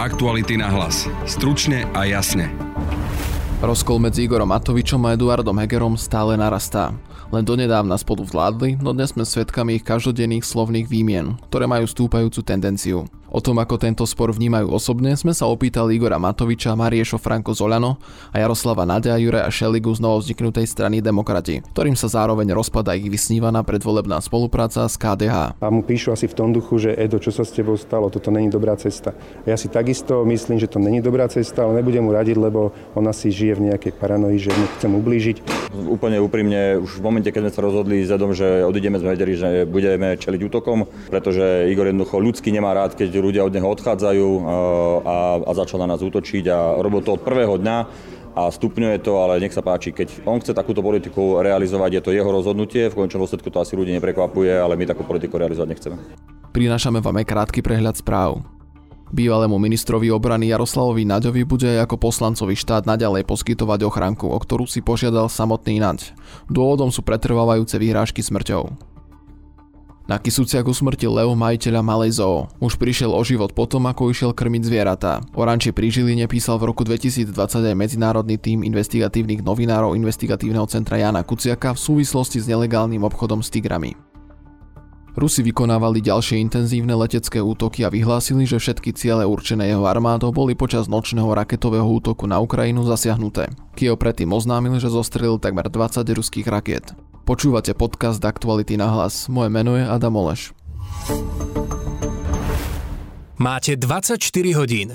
Aktuality na hlas. Stručne a jasne. Rozkol medzi Igorom Matovičom a Eduardom Hegerom stále narastá. Len donedávna spolu vládli, no dnes sme svedkami ich každodenných slovných výmien, ktoré majú stúpajúcu tendenciu. O tom, ako tento spor vnímajú osobne, sme sa opýtali Igora Matoviča, Mariešo Franko Zolano a Jaroslava Nadia Jure a Šeligu z novovzniknutej strany Demokrati, ktorým sa zároveň rozpada ich vysnívaná predvolebná spolupráca s KDH. A mu píšu asi v tom duchu, že Edo, čo sa s tebou stalo, toto není dobrá cesta. A ja si takisto myslím, že to není dobrá cesta, ale nebudem mu radiť, lebo on asi žije v nejakej paranoji, že mu chcem ublížiť. Úplne úprimne, už v momente, keď sme sa rozhodli s Edom, že odídeme, sme vedeli, že budeme čeliť útokom, pretože Igor jednoducho ľudsky nemá rád, keď ľudia od neho odchádzajú a, a začal na nás útočiť a robil to od prvého dňa a stupňuje to, ale nech sa páči, keď on chce takúto politiku realizovať, je to jeho rozhodnutie, v končnom dôsledku to asi ľudí neprekvapuje, ale my takú politiku realizovať nechceme. Prinášame vám aj krátky prehľad správ. Bývalému ministrovi obrany Jaroslavovi Naďovi bude aj ako poslancovi štát naďalej poskytovať ochránku, o ktorú si požiadal samotný Naď. Dôvodom sú pretrvávajúce výhrážky smrťou. Na Kisúciaku smrtil Leo majiteľa Malej zoo. Už prišiel o život potom, ako išiel krmiť zvieratá. O ranči pri Žiline písal v roku 2020 aj medzinárodný tím investigatívnych novinárov investigatívneho centra Jana Kuciaka v súvislosti s nelegálnym obchodom s tigrami. Rusi vykonávali ďalšie intenzívne letecké útoky a vyhlásili, že všetky ciele určené jeho armádou boli počas nočného raketového útoku na Ukrajinu zasiahnuté. Kiev predtým oznámil, že zostrelil takmer 20 ruských rakiet. Počúvate podcast Aktuality na hlas. Moje meno je Adam Oleš. Máte 24 hodín.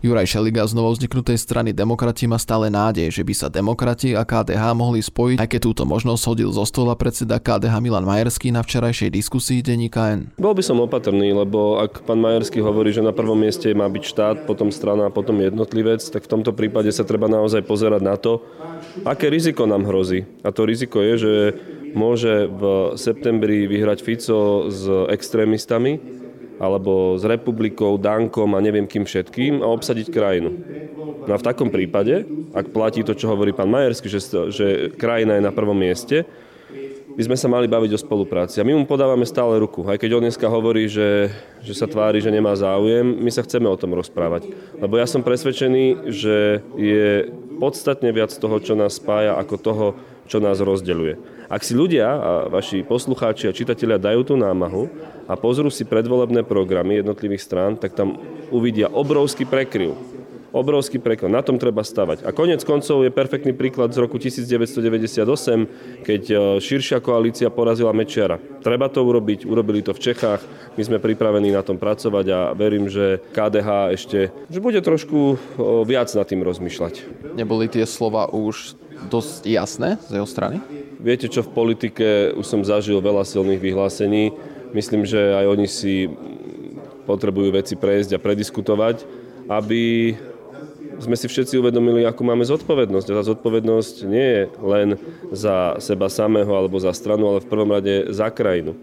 Juraj Šeliga z novovzniknutej strany Demokrati má stále nádej, že by sa Demokrati a KDH mohli spojiť, aj keď túto možnosť hodil zo stola predseda KDH Milan Majerský na včerajšej diskusii denníka N. Bol by som opatrný, lebo ak pán Majerský hovorí, že na prvom mieste má byť štát, potom strana a potom jednotlivec, tak v tomto prípade sa treba naozaj pozerať na to, aké riziko nám hrozí. A to riziko je, že môže v septembri vyhrať Fico s extrémistami, alebo s republikou, Dankom a neviem kým všetkým a obsadiť krajinu. No a v takom prípade, ak platí to, čo hovorí pán Majersky, že, že krajina je na prvom mieste, by sme sa mali baviť o spolupráci. A my mu podávame stále ruku. Aj keď on dneska hovorí, že, že sa tvári, že nemá záujem, my sa chceme o tom rozprávať. Lebo ja som presvedčený, že je podstatne viac toho, čo nás spája, ako toho, čo nás rozdeľuje. Ak si ľudia a vaši poslucháči a čitatelia dajú tú námahu a pozrú si predvolebné programy jednotlivých strán, tak tam uvidia obrovský prekryv. Obrovský prekryv. Na tom treba stavať. A konec koncov je perfektný príklad z roku 1998, keď e, širšia koalícia porazila Mečiara. Treba to urobiť, urobili to v Čechách, my sme pripravení na tom pracovať a verím, že KDH ešte že bude trošku viac nad tým rozmýšľať. Neboli tie slova už dosť jasné z jeho strany? Viete čo, v politike už som zažil veľa silných vyhlásení. Myslím, že aj oni si potrebujú veci prejsť a prediskutovať, aby sme si všetci uvedomili, akú máme zodpovednosť. A tá zodpovednosť nie je len za seba samého alebo za stranu, ale v prvom rade za krajinu.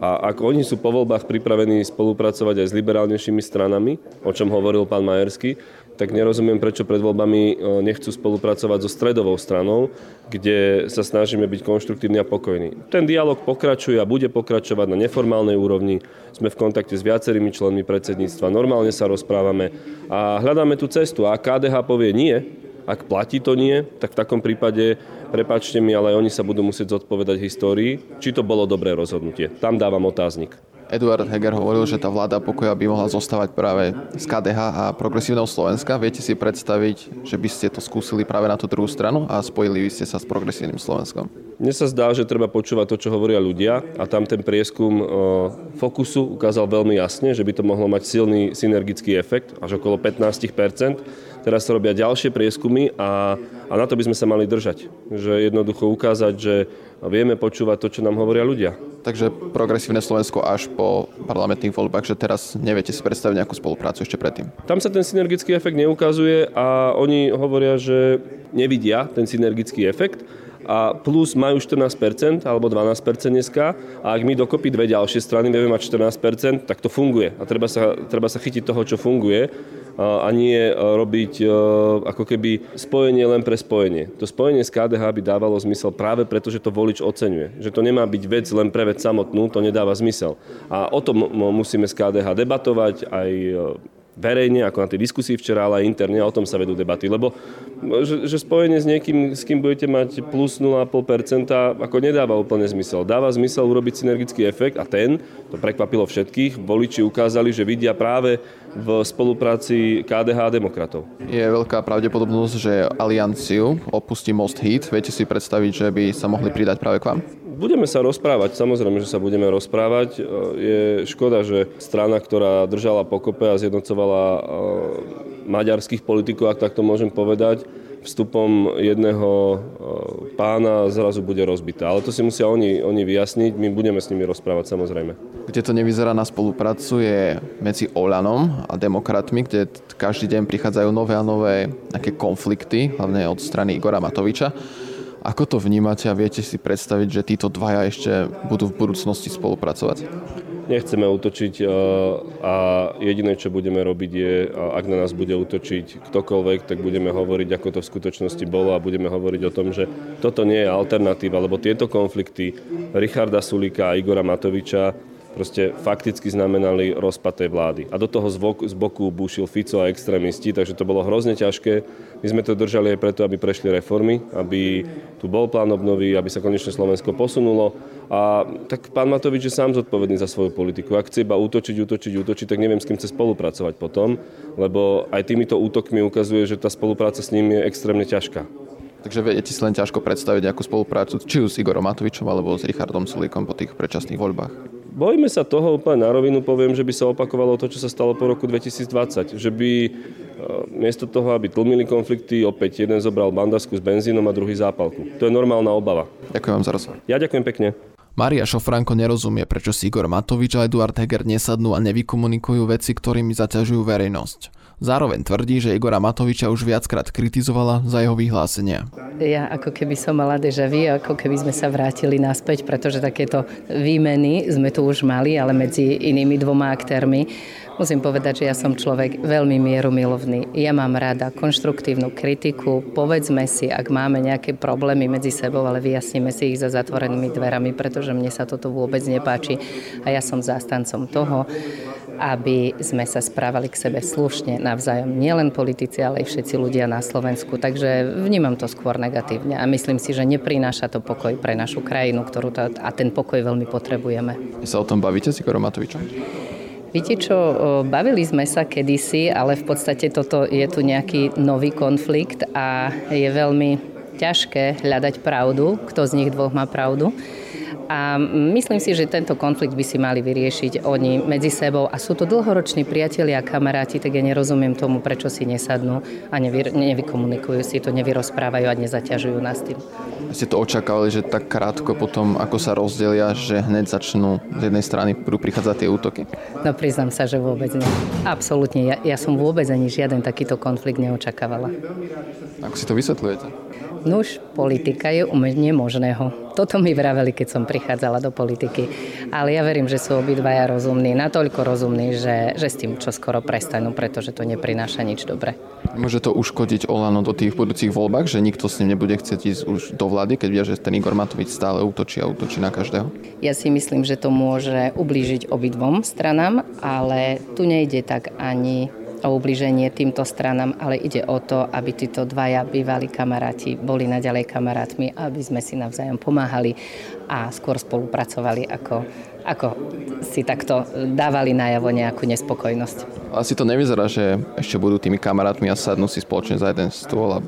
A ak oni sú po voľbách pripravení spolupracovať aj s liberálnejšími stranami, o čom hovoril pán Majersky, tak nerozumiem, prečo pred voľbami e, nechcú spolupracovať so stredovou stranou, kde sa snažíme byť konštruktívni a pokojní. Ten dialog pokračuje a bude pokračovať na neformálnej úrovni. Sme v kontakte s viacerými členmi predsedníctva, normálne sa rozprávame a hľadáme tú cestu. A KDH povie nie, ak platí to nie, tak v takom prípade, prepačte mi, ale oni sa budú musieť zodpovedať histórii, či to bolo dobré rozhodnutie. Tam dávam otáznik. Eduard Heger hovoril, že tá vláda pokoja by mohla zostávať práve z KDH a progresívneho Slovenska. Viete si predstaviť, že by ste to skúsili práve na tú druhú stranu a spojili by ste sa s progresívnym Slovenskom? Mne sa zdá, že treba počúvať to, čo hovoria ľudia a tam ten prieskum e, Fokusu ukázal veľmi jasne, že by to mohlo mať silný synergický efekt, až okolo 15 teraz sa robia ďalšie prieskumy a, a na to by sme sa mali držať. Že jednoducho ukázať, že vieme počúvať to, čo nám hovoria ľudia. Takže progresívne Slovensko až po parlamentných voľbách, že teraz neviete si predstaviť nejakú spoluprácu ešte predtým. Tam sa ten synergický efekt neukazuje a oni hovoria, že nevidia ten synergický efekt a plus majú 14% alebo 12% dneska a ak my dokopy dve ďalšie strany vieme mať 14%, tak to funguje a treba sa, treba sa chytiť toho, čo funguje a nie e, robiť e, ako keby spojenie len pre spojenie. To spojenie s KDH by dávalo zmysel práve preto, že to volič oceňuje. Že to nemá byť vec len pre vec samotnú, to nedáva zmysel. A o tom musíme s KDH debatovať aj e, verejne, ako na tej diskusii včera, ale aj interne, o tom sa vedú debaty. Lebo že, že spojenie s niekým, s kým budete mať plus 0,5%, ako nedáva úplne zmysel. Dáva zmysel urobiť synergický efekt a ten, to prekvapilo všetkých, voliči ukázali, že vidia práve v spolupráci KDH a demokratov. Je veľká pravdepodobnosť, že alianciu opustí Most Hit. Viete si predstaviť, že by sa mohli pridať práve k vám? Budeme sa rozprávať, samozrejme, že sa budeme rozprávať. E, je škoda, že strana, ktorá držala pokope a zjednocovala e, maďarských politikov, ak takto môžem povedať, vstupom jedného e, pána zrazu bude rozbitá. Ale to si musia oni, oni vyjasniť, my budeme s nimi rozprávať samozrejme. Kde to nevyzerá na spoluprácu je medzi Olanom a demokratmi, kde každý deň prichádzajú nové a nové nejaké konflikty, hlavne od strany Igora Matoviča. Ako to vnímate a viete si predstaviť, že títo dvaja ešte budú v budúcnosti spolupracovať? Nechceme útočiť a jediné, čo budeme robiť je, ak na nás bude útočiť ktokoľvek, tak budeme hovoriť, ako to v skutočnosti bolo a budeme hovoriť o tom, že toto nie je alternatíva, lebo tieto konflikty Richarda Sulika a Igora Matoviča proste fakticky znamenali rozpad tej vlády. A do toho z boku, búšil Fico a extrémisti, takže to bolo hrozne ťažké. My sme to držali aj preto, aby prešli reformy, aby tu bol plán obnovy, aby sa konečne Slovensko posunulo. A tak pán Matovič je sám zodpovedný za svoju politiku. Ak chce iba útočiť, útočiť, útočiť, tak neviem, s kým chce spolupracovať potom, lebo aj týmito útokmi ukazuje, že tá spolupráca s ním je extrémne ťažká. Takže viete si len ťažko predstaviť nejakú spoluprácu, či už s Igorom Matovičom alebo s Richardom Sulíkom po tých predčasných voľbách. Bojíme sa toho úplne na rovinu, poviem, že by sa opakovalo to, čo sa stalo po roku 2020. Že by e, miesto toho, aby tlmili konflikty, opäť jeden zobral bandasku s benzínom a druhý zápalku. To je normálna obava. Ďakujem vám za rozhovor. Ja ďakujem pekne. Maria Šofranko nerozumie, prečo si Igor Matovič a Eduard Heger nesadnú a nevykomunikujú veci, ktorými zaťažujú verejnosť. Zároveň tvrdí, že Igora Matoviča už viackrát kritizovala za jeho vyhlásenia. Ja ako keby som mala deja vu, ako keby sme sa vrátili naspäť, pretože takéto výmeny sme tu už mali, ale medzi inými dvoma aktérmi. Musím povedať, že ja som človek veľmi mierumilovný. Ja mám rada konštruktívnu kritiku. Povedzme si, ak máme nejaké problémy medzi sebou, ale vyjasníme si ich za zatvorenými dverami, pretože mne sa toto vôbec nepáči. A ja som zástancom toho, aby sme sa správali k sebe slušne navzájom. Nielen politici, ale aj všetci ľudia na Slovensku. Takže vnímam to skôr negatívne a myslím si, že neprináša to pokoj pre našu krajinu, ktorú to, a ten pokoj veľmi potrebujeme. Sa o tom bavíte s Igorom Matovičom? Viete čo, bavili sme sa kedysi, ale v podstate toto je tu nejaký nový konflikt a je veľmi ťažké hľadať pravdu, kto z nich dvoch má pravdu. A myslím si, že tento konflikt by si mali vyriešiť oni medzi sebou. A sú to dlhoroční priatelia a kamaráti, tak ja nerozumiem tomu, prečo si nesadnú a nevy, nevykomunikujú si to, nevyrozprávajú a nezaťažujú nás tým. Ste to očakávali, že tak krátko potom, ako sa rozdelia, že hneď začnú z jednej strany prichádzať tie útoky? No priznám sa, že vôbec nie. Absolútne. Ja, ja som vôbec ani žiaden takýto konflikt neočakávala. Ako si to vysvetľujete? Nuž, politika je umenie možného. Toto mi vraveli, keď som prichádzala do politiky. Ale ja verím, že sú obidvaja rozumní, natoľko rozumní, že, že s tým čo skoro prestanú, pretože to neprináša nič dobre. Môže to uškodiť Olano do tých budúcich voľbách, že nikto s ním nebude chcieť ísť už do vlády, keď vie, že ten Igor Matovič stále útočí a útočí na každého? Ja si myslím, že to môže ublížiť obidvom stranám, ale tu nejde tak ani o ubliženie týmto stranám, ale ide o to, aby títo dvaja bývalí kamaráti boli naďalej kamarátmi, aby sme si navzájom pomáhali a skôr spolupracovali, ako, ako si takto dávali najavo nejakú nespokojnosť. Asi to nevyzerá, že ešte budú tými kamarátmi a sadnú si spoločne za jeden stôl a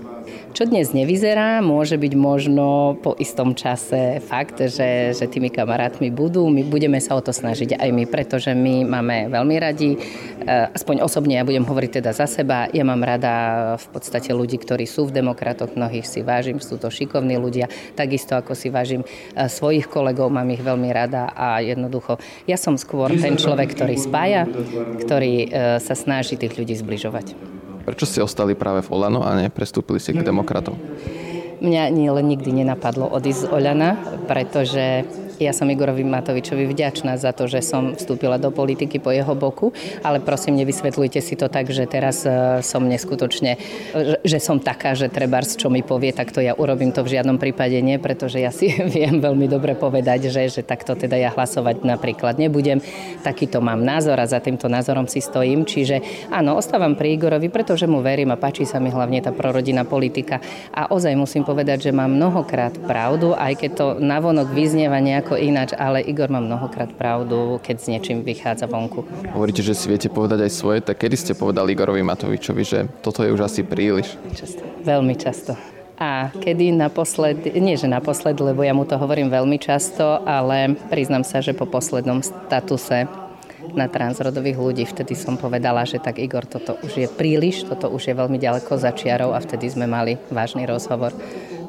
čo dnes nevyzerá, môže byť možno po istom čase fakt, že, že tými kamarátmi budú. My budeme sa o to snažiť aj my, pretože my máme veľmi radi, eh, aspoň osobne ja budem hovoriť teda za seba, ja mám rada v podstate ľudí, ktorí sú v demokratoch, mnohých si vážim, sú to šikovní ľudia, takisto ako si vážim eh, svojich kolegov, mám ich veľmi rada a jednoducho ja som skôr ten človek, ktorý spája, ktorý eh, sa snaží tých ľudí zbližovať. Prečo ste ostali práve v Olano a neprestúpili si k demokratom? Mňa nie len nikdy nenapadlo odísť z Oľana, pretože ja som Igorovi Matovičovi vďačná za to, že som vstúpila do politiky po jeho boku, ale prosím, nevysvetľujte si to tak, že teraz e, som neskutočne, že som taká, že treba, čo mi povie, tak to ja urobím to v žiadnom prípade nie, pretože ja si viem veľmi dobre povedať, že, že takto teda ja hlasovať napríklad nebudem. Takýto mám názor a za týmto názorom si stojím. Čiže áno, ostávam pri Igorovi, pretože mu verím a páči sa mi hlavne tá prorodinná politika. A ozaj musím povedať, že mám mnohokrát pravdu, aj keď to navonok vyznieva nejako ako ináč, ale Igor má mnohokrát pravdu, keď s niečím vychádza vonku. Hovoríte, že si viete povedať aj svoje, tak kedy ste povedali Igorovi Matovičovi, že toto je už asi príliš? Často, veľmi často. A kedy naposled, nie že naposled, lebo ja mu to hovorím veľmi často, ale priznám sa, že po poslednom statuse na transrodových ľudí. Vtedy som povedala, že tak Igor, toto už je príliš, toto už je veľmi ďaleko za čiarou a vtedy sme mali vážny rozhovor.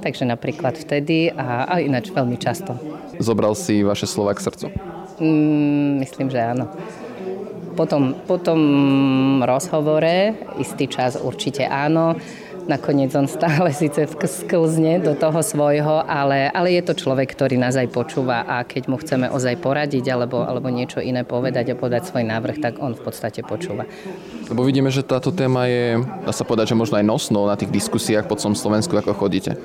Takže napríklad vtedy a, a ináč veľmi často. Zobral si vaše slova k srdcu? Mm, myslím, že áno. Potom, po tom rozhovore istý čas určite áno. Nakoniec on stále síce sklzne do toho svojho, ale, ale je to človek, ktorý nás aj počúva a keď mu chceme ozaj poradiť alebo, alebo niečo iné povedať a podať svoj návrh, tak on v podstate počúva. Lebo vidíme, že táto téma je, dá sa povedať, že možno aj nosnou na tých diskusiách po celom Slovensku, ako chodíte.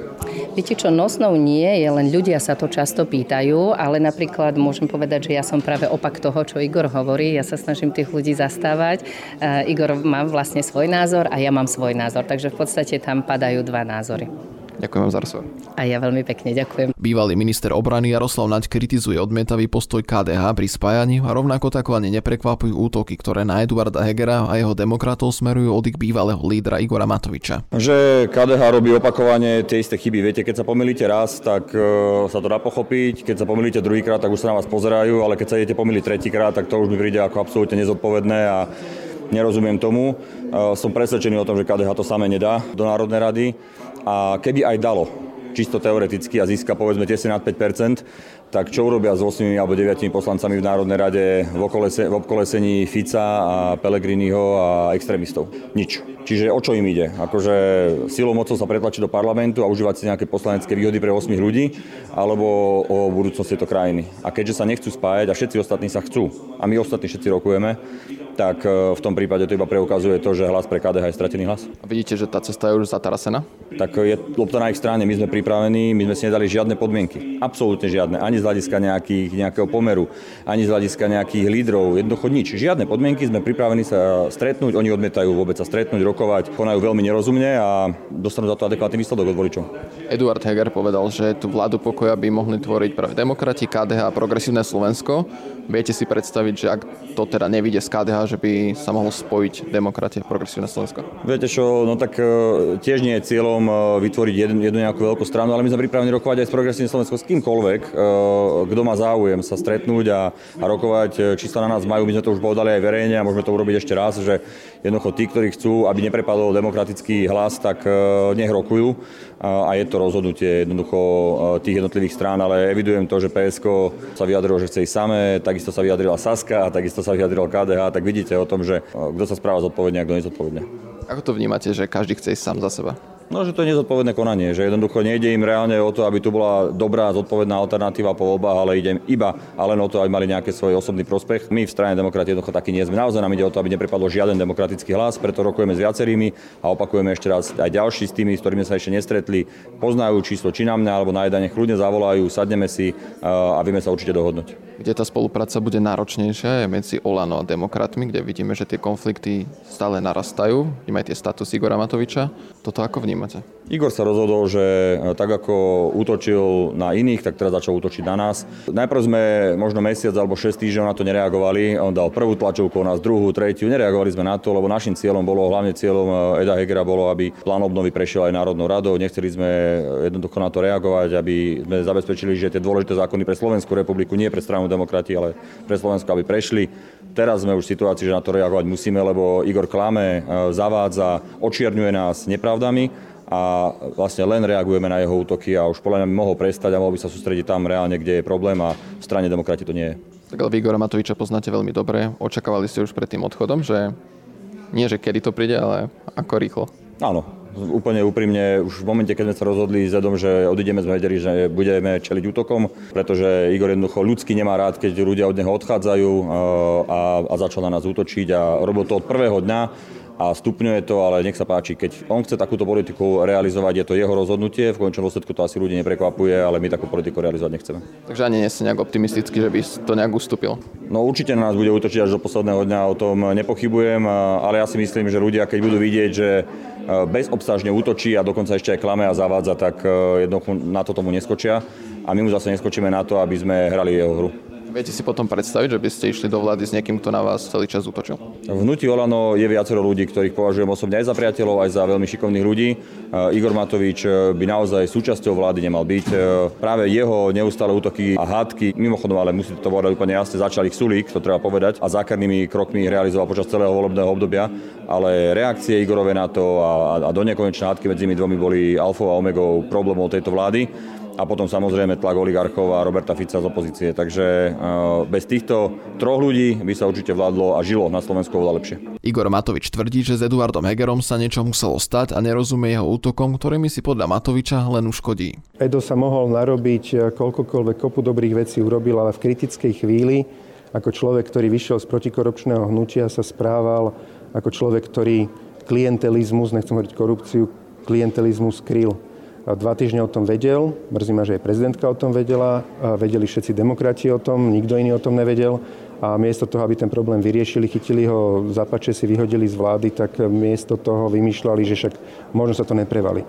Viete čo, nosnou nie je, len ľudia sa to často pýtajú, ale napríklad môžem povedať, že ja som práve opak toho, čo Igor hovorí. Ja sa snažím tých ľudí zastávať. Uh, Igor má vlastne svoj názor a ja mám svoj názor, takže v podstate tam padajú dva názory. Ďakujem vám za rozhovor. A ja veľmi pekne ďakujem. Bývalý minister obrany Jaroslav Naď kritizuje odmietavý postoj KDH pri spájaní a rovnako tak ani neprekvapujú útoky, ktoré na Eduarda Hegera a jeho demokratov smerujú od ich bývalého lídra Igora Matoviča. Že KDH robí opakovane tie isté chyby. Viete, keď sa pomýlite raz, tak uh, sa to dá pochopiť. Keď sa pomýlite druhýkrát, tak už sa na vás pozerajú, ale keď sa idete pomýliť tretíkrát, tak to už mi príde ako absolútne nezodpovedné a nerozumiem tomu. Uh, som presvedčený o tom, že KDH to samé nedá do Národnej rady a keby aj dalo, čisto teoreticky a získa povedzme tesne nad 5 tak čo urobia s 8 alebo 9 poslancami v Národnej rade v, okolese, v obkolesení Fica a Pelegriniho a extrémistov? Nič. Čiže o čo im ide? Akože silou mocou sa pretlačiť do parlamentu a užívať si nejaké poslanecké výhody pre 8 ľudí, alebo o budúcnosti tejto krajiny. A keďže sa nechcú spájať a všetci ostatní sa chcú, a my ostatní všetci rokujeme, tak e, v tom prípade to iba preukazuje to, že hlas pre KDH je stratený hlas. Vidíte, že tá cesta je už zatarasená? Tak je lopta na ich strane, my sme pripravení, my sme si nedali žiadne podmienky. Absolútne žiadne. Ani z hľadiska nejakých, nejakého pomeru, ani z hľadiska nejakých lídrov, jednoducho nič. Žiadne podmienky, sme pripravení sa stretnúť, oni odmietajú vôbec sa stretnúť, rokovať, konajú veľmi nerozumne a dostanú za to adekvátny výsledok od voličov. Eduard Heger povedal, že tú vládu pokoja by mohli tvoriť práve demokrati, KDH a progresívne Slovensko. Viete si predstaviť, že ak to teda nevíde z KDH, že by sa mohlo spojiť demokratia a progresívne Slovensko? Viete čo, no tak e, tiež nie je cieľom e, vytvoriť jednu, jednu nejakú veľkú stranu, ale my sme pripravení rokovať aj s progresívne Slovensko s kýmkoľvek, e, kto má záujem sa stretnúť a, a rokovať, sa na nás majú, my sme to už povedali aj verejne a môžeme to urobiť ešte raz, že jednoducho tí, ktorí chcú, aby neprepadol demokratický hlas, tak nech rokujú a je to rozhodnutie jednoducho tých jednotlivých strán, ale evidujem to, že PSK sa vyjadrilo, že chce ísť samé, takisto sa vyjadrila Saska a takisto sa vyjadril KDH, tak vidíte o tom, že kto sa správa zodpovedne a kto nezodpovedne. Ako to vnímate, že každý chce ísť sám za seba? No, že to je nezodpovedné konanie, že jednoducho nejde im reálne o to, aby tu bola dobrá, zodpovedná alternatíva po voľbách, ale ide iba a len o to, aby mali nejaký svoj osobný prospech. My v strane demokratie jednoducho taký nie sme. Naozaj nám ide o to, aby neprepadlo žiaden demokratický hlas, preto rokujeme s viacerými a opakujeme ešte raz aj ďalší s tými, s ktorými sa ešte nestretli, poznajú číslo či na mňa alebo na jedane, kľudne zavolajú, sadneme si a vieme sa určite dohodnúť. Kde tá spolupráca bude náročnejšia je medzi Olano a demokratmi, kde vidíme, že tie konflikty stále narastajú. Vidíme aj tie statusy Igora Matoviča. Toto ako vnímate? Vnímate? Igor sa rozhodol, že e, tak ako útočil na iných, tak teraz začal útočiť na nás. Najprv sme možno mesiac alebo 6 týždňov na to nereagovali. On dal prvú tlačovku nás, druhú, tretiu. Nereagovali sme na to, lebo našim cieľom bolo, hlavne cieľom e, Eda Hegera bolo, aby plán obnovy prešiel aj Národnou radou. Nechceli sme jednoducho na to reagovať, aby sme zabezpečili, že tie dôležité zákony pre Slovenskú republiku, nie pre stranu demokrati, ale pre Slovensko, aby prešli. Teraz sme už v situácii, že na to reagovať musíme, lebo Igor klame, e, zavádza, očierňuje nás nepravdami a vlastne len reagujeme na jeho útoky a už podľa mňa mohol prestať a mohol by sa sústrediť tam reálne, kde je problém a v strane demokrati to nie je. Tak ale Igora Matoviča poznáte veľmi dobre. Očakávali ste už pred tým odchodom, že nie, že kedy to príde, ale ako rýchlo. Áno, úplne úprimne, už v momente, keď sme sa rozhodli s Edom, že odídeme, sme vedeli, že budeme čeliť útokom, pretože Igor jednoducho ľudsky nemá rád, keď ľudia od neho odchádzajú a, a začal na nás útočiť a robil to od prvého dňa a stupňuje to, ale nech sa páči, keď on chce takúto politiku realizovať, je to jeho rozhodnutie, v končnom dôsledku to asi ľudí neprekvapuje, ale my takú politiku realizovať nechceme. Takže ani nie ste nejak optimistický, že by to nejak ustúpil? No určite na nás bude útočiť až do posledného dňa, o tom nepochybujem, ale ja si myslím, že ľudia, keď budú vidieť, že bezobsažne útočí a dokonca ešte aj klame a zavádza, tak jednoducho na to tomu neskočia a my mu zase neskočíme na to, aby sme hrali jeho hru. Viete si potom predstaviť, že by ste išli do vlády s niekým, kto na vás celý čas útočil? V hnutí Olano je viacero ľudí, ktorých považujem osobne aj za priateľov, aj za veľmi šikovných ľudí. Igor Matovič e, by naozaj súčasťou vlády nemal byť. E, práve jeho neustále útoky a hádky, mimochodom, ale musí to povedať úplne jasne, začali Sulík, to treba povedať, a zákernými krokmi realizoval počas celého volebného obdobia, ale reakcie Igorove na to a, a do nekonečné hádky medzi nimi dvomi boli alfou a omegou problémov tejto vlády a potom samozrejme tlak oligarchov a Roberta Fica z opozície. Takže eh, bez týchto troch ľudí by sa určite vládlo a žilo na Slovensku oveľa lepšie. Igor Matovič tvrdí, že s Eduardom Hegerom sa niečo muselo stať a nerozumie jeho útokom, ktorými si podľa Matoviča len uškodí. Edo sa mohol narobiť eh, koľkokoľvek kopu dobrých vecí urobil, ale v kritickej chvíli ako človek, ktorý vyšiel z protikorupčného hnutia, sa správal ako človek, ktorý klientelizmus, nechcem hovoriť korupciu, klientelizmus skryl Dva týždne o tom vedel, mrzí ma, že aj prezidentka o tom vedela, vedeli všetci demokrati o tom, nikto iný o tom nevedel. A miesto toho, aby ten problém vyriešili, chytili ho za pače, si vyhodili z vlády, tak miesto toho vymýšľali, že však možno sa to neprevali.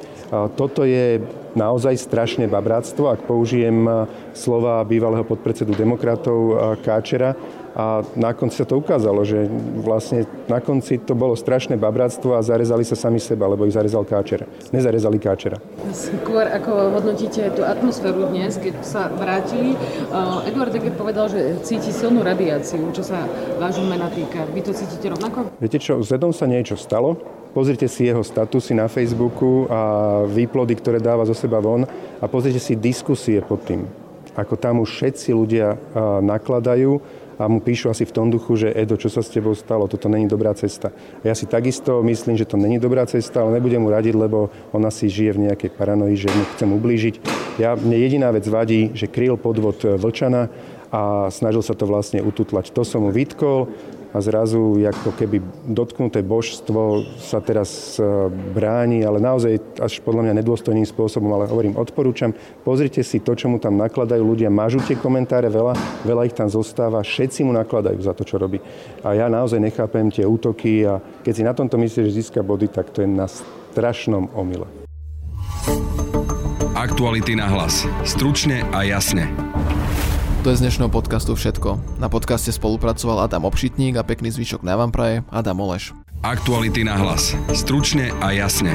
Toto je naozaj strašné babráctvo, ak použijem slova bývalého podpredsedu demokratov Káčera, a na konci sa to ukázalo, že vlastne na konci to bolo strašné babráctvo a zarezali sa sami seba, lebo ich zarezal káčer. Nezarezali káčera. Skôr ako hodnotíte tú atmosféru dnes, keď sa vrátili. Uh, Eduard Deger povedal, že cíti silnú radiáciu, čo sa vášho mena týka. Vy to cítite rovnako? Viete čo, s Edom sa niečo stalo. Pozrite si jeho statusy na Facebooku a výplody, ktoré dáva zo seba von a pozrite si diskusie pod tým. Ako tam už všetci ľudia nakladajú a mu píšu asi v tom duchu, že Edo, čo sa s tebou stalo, toto není dobrá cesta. A ja si takisto myslím, že to není dobrá cesta, ale nebudem mu radiť, lebo on asi žije v nejakej paranoji, že mu chcem ublížiť. Ja, mne jediná vec vadí, že kryl podvod Vlčana a snažil sa to vlastne ututlať. To som mu vytkol, a zrazu ako keby dotknuté božstvo sa teraz e, bráni, ale naozaj až podľa mňa nedôstojným spôsobom, ale hovorím, odporúčam, pozrite si to, čo mu tam nakladajú ľudia, mažú tie komentáre, veľa, veľa ich tam zostáva, všetci mu nakladajú za to, čo robí. A ja naozaj nechápem tie útoky a keď si na tomto myslíš, že získa body, tak to je na strašnom omyle. Aktuality na hlas. Stručne a jasne. To je z dnešného podcastu všetko. Na podcaste spolupracoval Adam Obšitník a pekný zvyšok na vám praje Adam Oleš. Aktuality na hlas. Stručne a jasne.